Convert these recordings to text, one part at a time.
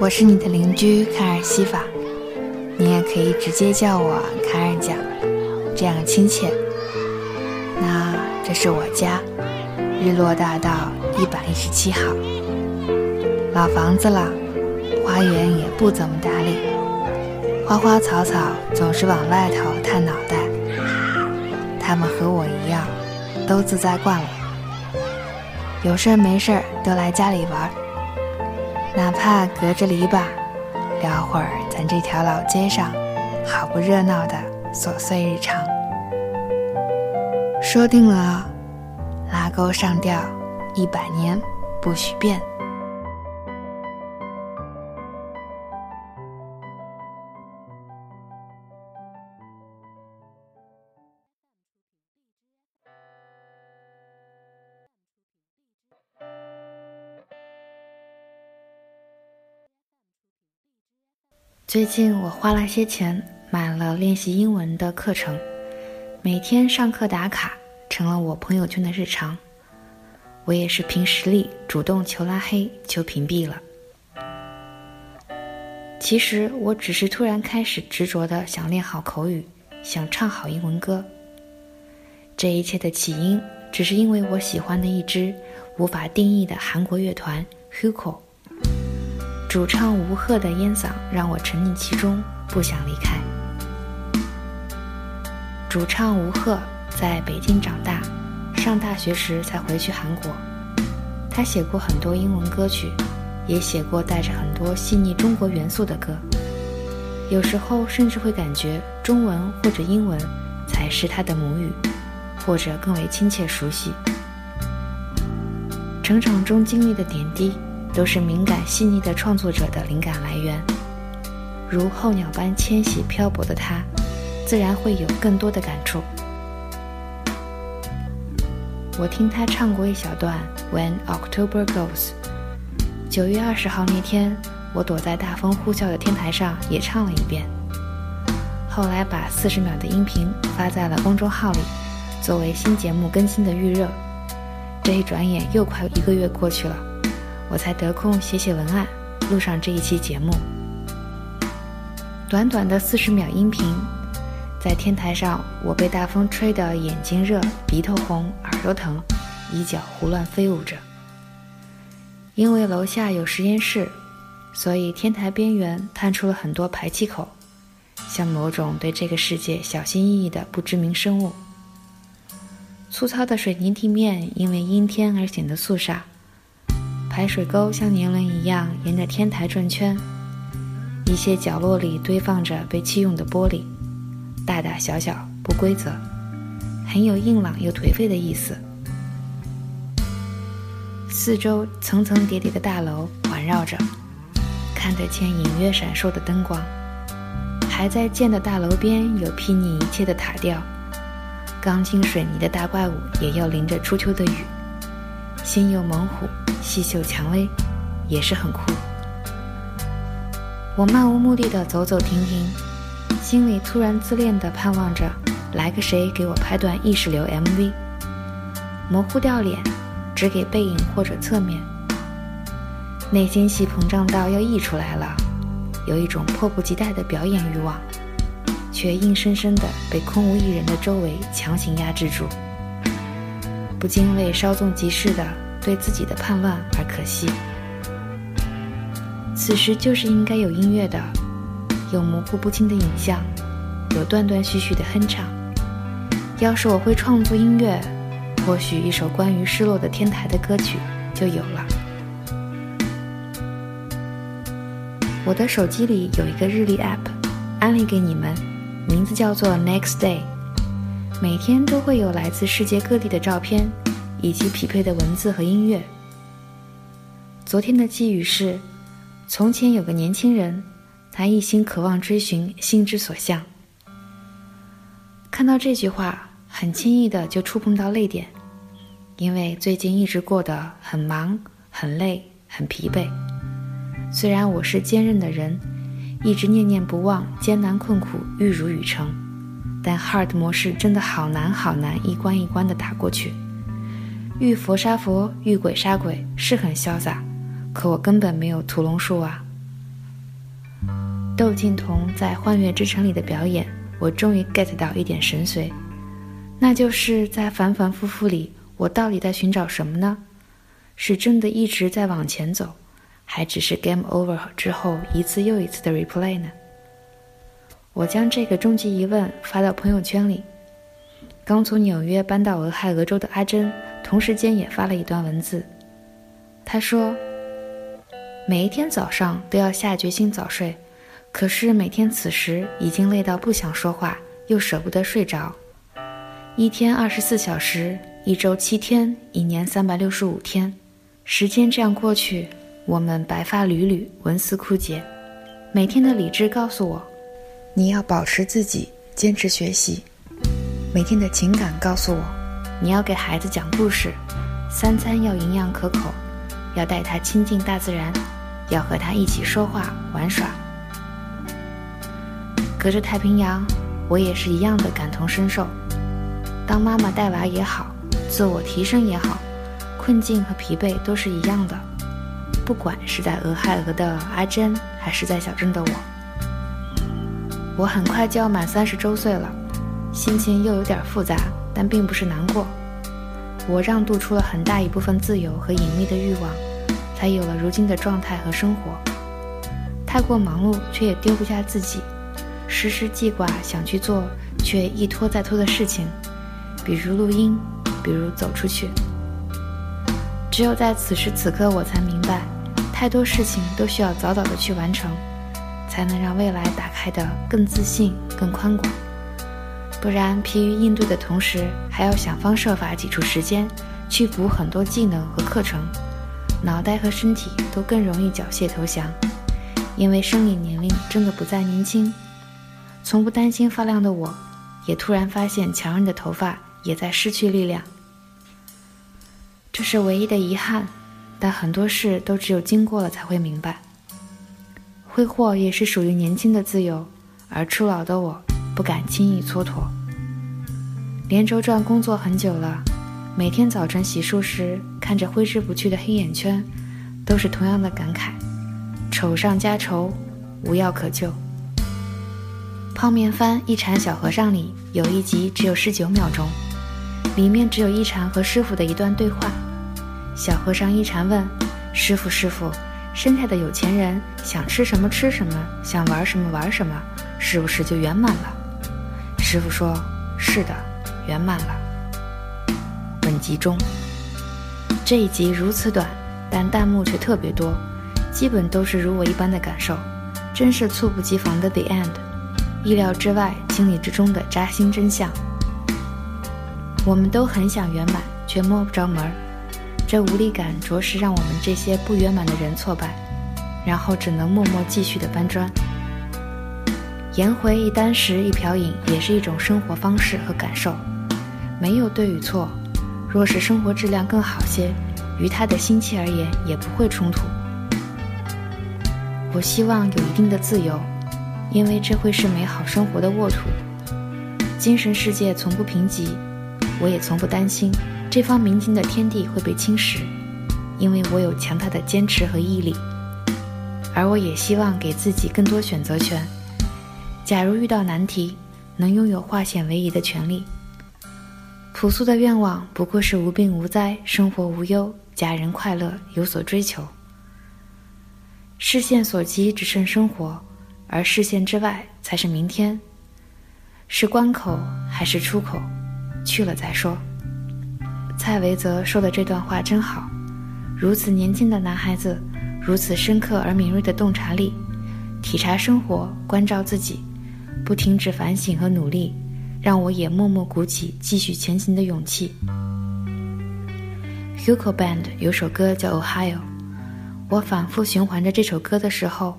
我是你的邻居卡尔西法，你也可以直接叫我卡尔酱，这样亲切。那这是我家，日落大道一百一十七号。老房子了，花园也不怎么打理，花花草草总是往外头探脑袋。他们和我一样，都自在惯了，有事儿没事儿都来家里玩。哪怕隔着篱笆，聊会儿咱这条老街上好不热闹的琐碎日常。说定了，拉钩上吊，一百年不许变。最近我花了些钱买了练习英文的课程，每天上课打卡成了我朋友圈的日常。我也是凭实力主动求拉黑、求屏蔽了。其实我只是突然开始执着的想练好口语，想唱好英文歌。这一切的起因只是因为我喜欢的一支无法定义的韩国乐团 Hugo。主唱吴赫的烟嗓让我沉溺其中，不想离开。主唱吴赫在北京长大，上大学时才回去韩国。他写过很多英文歌曲，也写过带着很多细腻中国元素的歌。有时候甚至会感觉中文或者英文才是他的母语，或者更为亲切熟悉。成长中经历的点滴。都是敏感细腻的创作者的灵感来源，如候鸟般迁徙漂泊的他，自然会有更多的感触。我听他唱过一小段《When October Goes》，九月二十号那天，我躲在大风呼啸的天台上也唱了一遍。后来把四十秒的音频发在了公众号里，作为新节目更新的预热。这一转眼又快一个月过去了。我才得空写写文案，录上这一期节目。短短的四十秒音频，在天台上，我被大风吹得眼睛热、鼻头红、耳朵疼，衣角胡乱飞舞着。因为楼下有实验室，所以天台边缘探出了很多排气口，像某种对这个世界小心翼翼的不知名生物。粗糙的水泥地面因为阴天而显得肃杀。排水沟像年轮一样沿着天台转圈，一些角落里堆放着被弃用的玻璃，大大小小不规则，很有硬朗又颓废的意思。四周层层叠叠的大楼环绕着，看得见隐约闪烁的灯光。还在建的大楼边有睥睨一切的塔吊，钢筋水泥的大怪物也要淋着初秋的雨，心有猛虎。细嗅蔷薇，也是很酷。我漫无目的的走走停停，心里突然自恋的盼望着来个谁给我拍段意识流 MV，模糊掉脸，只给背影或者侧面。内心戏膨胀到要溢出来了，有一种迫不及待的表演欲望，却硬生生的被空无一人的周围强行压制住，不禁为稍纵即逝的。对自己的叛乱而可惜。此时就是应该有音乐的，有模糊不清的影像，有断断续续的哼唱。要是我会创作音乐，或许一首关于失落的天台的歌曲就有了。我的手机里有一个日历 App，安利给你们，名字叫做 Next Day，每天都会有来自世界各地的照片。以及匹配的文字和音乐。昨天的寄语是：从前有个年轻人，他一心渴望追寻心之所向。看到这句话，很轻易的就触碰到泪点，因为最近一直过得很忙、很累、很疲惫。虽然我是坚韧的人，一直念念不忘艰难困苦玉汝于成，但 Hard 模式真的好难好难，一关一关的打过去。遇佛杀佛，遇鬼杀鬼，是很潇洒，可我根本没有屠龙术啊！窦靖童在《幻乐之城》里的表演，我终于 get 到一点神髓，那就是在反反复复里，我到底在寻找什么呢？是真的一直在往前走，还只是 game over 之后一次又一次的 replay 呢？我将这个终极疑问发到朋友圈里。刚从纽约搬到俄亥俄州的阿珍，同时间也发了一段文字。他说：“每一天早上都要下决心早睡，可是每天此时已经累到不想说话，又舍不得睡着。一天二十四小时，一周七天，一年三百六十五天，时间这样过去，我们白发缕缕，文思枯竭。每天的理智告诉我，你要保持自己，坚持学习。每天的情感告诉我，你要给孩子讲故事，三餐要营养可口。”要带他亲近大自然，要和他一起说话玩耍。隔着太平洋，我也是一样的感同身受。当妈妈带娃也好，自我提升也好，困境和疲惫都是一样的。不管是在俄亥俄的阿珍，还是在小镇的我，我很快就要满三十周岁了，心情又有点复杂，但并不是难过。我让渡出了很大一部分自由和隐秘的欲望，才有了如今的状态和生活。太过忙碌，却也丢不下自己，时时记挂想去做却一拖再拖的事情，比如录音，比如走出去。只有在此时此刻，我才明白，太多事情都需要早早的去完成，才能让未来打开的更自信、更宽广。不然，疲于应对的同时，还要想方设法挤出时间去补很多技能和课程，脑袋和身体都更容易缴械投降。因为生理年龄真的不再年轻，从不担心发亮的我，也突然发现强韧的头发也在失去力量。这是唯一的遗憾，但很多事都只有经过了才会明白。挥霍也是属于年轻的自由，而初老的我。不敢轻易蹉跎。连轴转工作很久了，每天早晨洗漱时看着挥之不去的黑眼圈，都是同样的感慨：丑上加丑，无药可救。泡面番《一禅小和尚》里有一集只有十九秒钟，里面只有一禅和师傅的一段对话。小和尚一禅问师傅：“师傅，生下的有钱人想吃什么吃什么，想玩什么玩什么，是不是就圆满了？”师傅说：“是的，圆满了。”本集中，这一集如此短，但弹幕却特别多，基本都是如我一般的感受，真是猝不及防的 The End，意料之外、情理之中的扎心真相。我们都很想圆满，却摸不着门儿，这无力感着实让我们这些不圆满的人挫败，然后只能默默继续的搬砖。颜回一箪食一瓢饮，也是一种生活方式和感受，没有对与错。若是生活质量更好些，于他的心气而言也不会冲突。我希望有一定的自由，因为这会是美好生活的沃土。精神世界从不贫瘠，我也从不担心这方明净的天地会被侵蚀，因为我有强大的坚持和毅力。而我也希望给自己更多选择权。假如遇到难题，能拥有化险为夷的权利。朴素的愿望不过是无病无灾，生活无忧，家人快乐，有所追求。视线所及只剩生活，而视线之外才是明天。是关口还是出口？去了再说。蔡维泽说的这段话真好，如此年轻的男孩子，如此深刻而敏锐的洞察力，体察生活，关照自己。不停止反省和努力，让我也默默鼓起继续前行的勇气。Hugo Band 有首歌叫《Ohio》，我反复循环着这首歌的时候，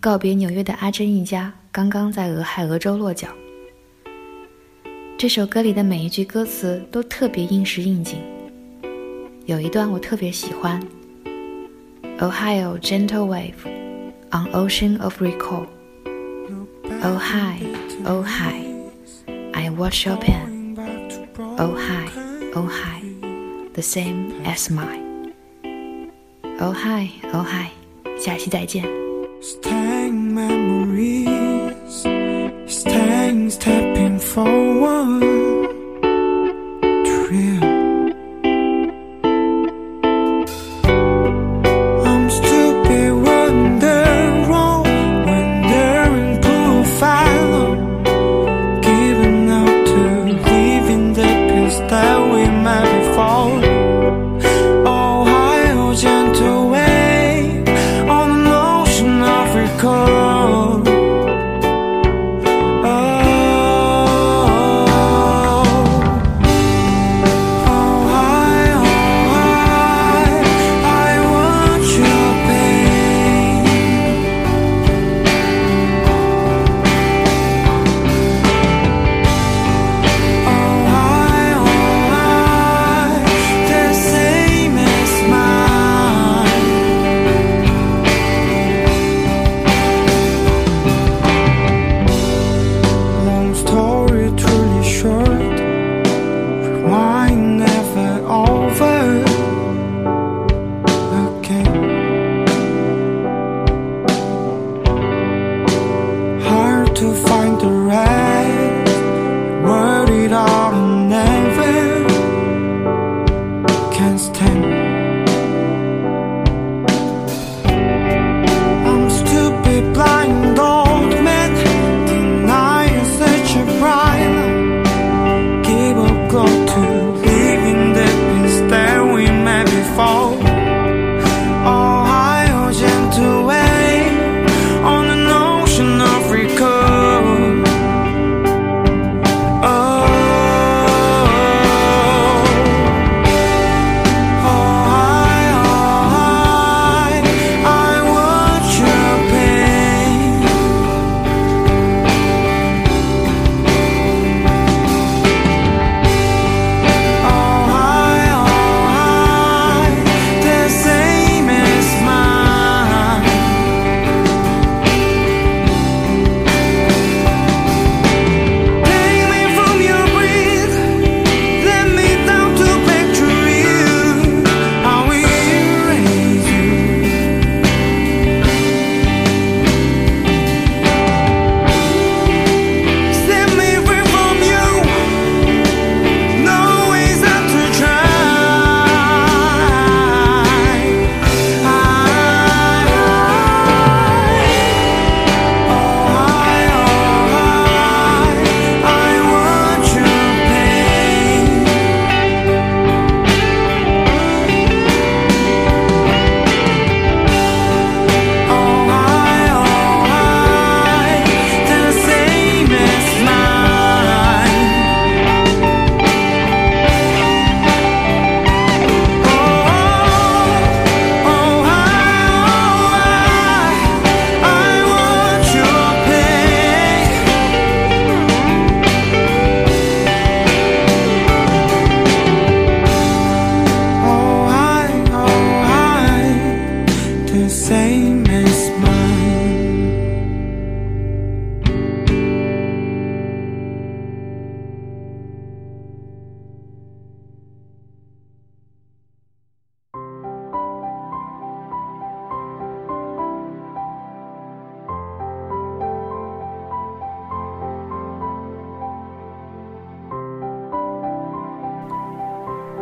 告别纽约的阿珍一家刚刚在俄亥俄州落脚。这首歌里的每一句歌词都特别应时应景。有一段我特别喜欢：“Ohio gentle wave on ocean of recall, oh hi, oh hi, I watch your pen, oh hi, oh hi, the same as mine, oh hi, oh hi。”下期再见。Stang memories, stang staying.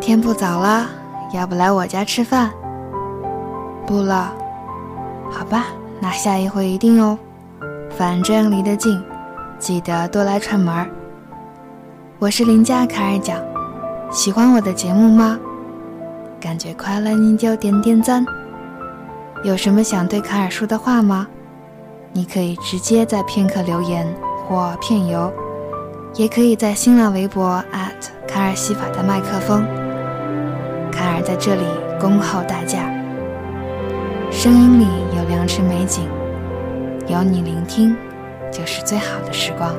天不早了，要不来我家吃饭？不了，好吧，那下一回一定哦。反正离得近，记得多来串门儿。我是邻家卡尔讲，喜欢我的节目吗？感觉快乐你就点点赞。有什么想对卡尔说的话吗？你可以直接在片刻留言或片邮，也可以在新浪微博卡尔西法的麦克风。在这里恭候大驾。声音里有良辰美景，有你聆听，就是最好的时光。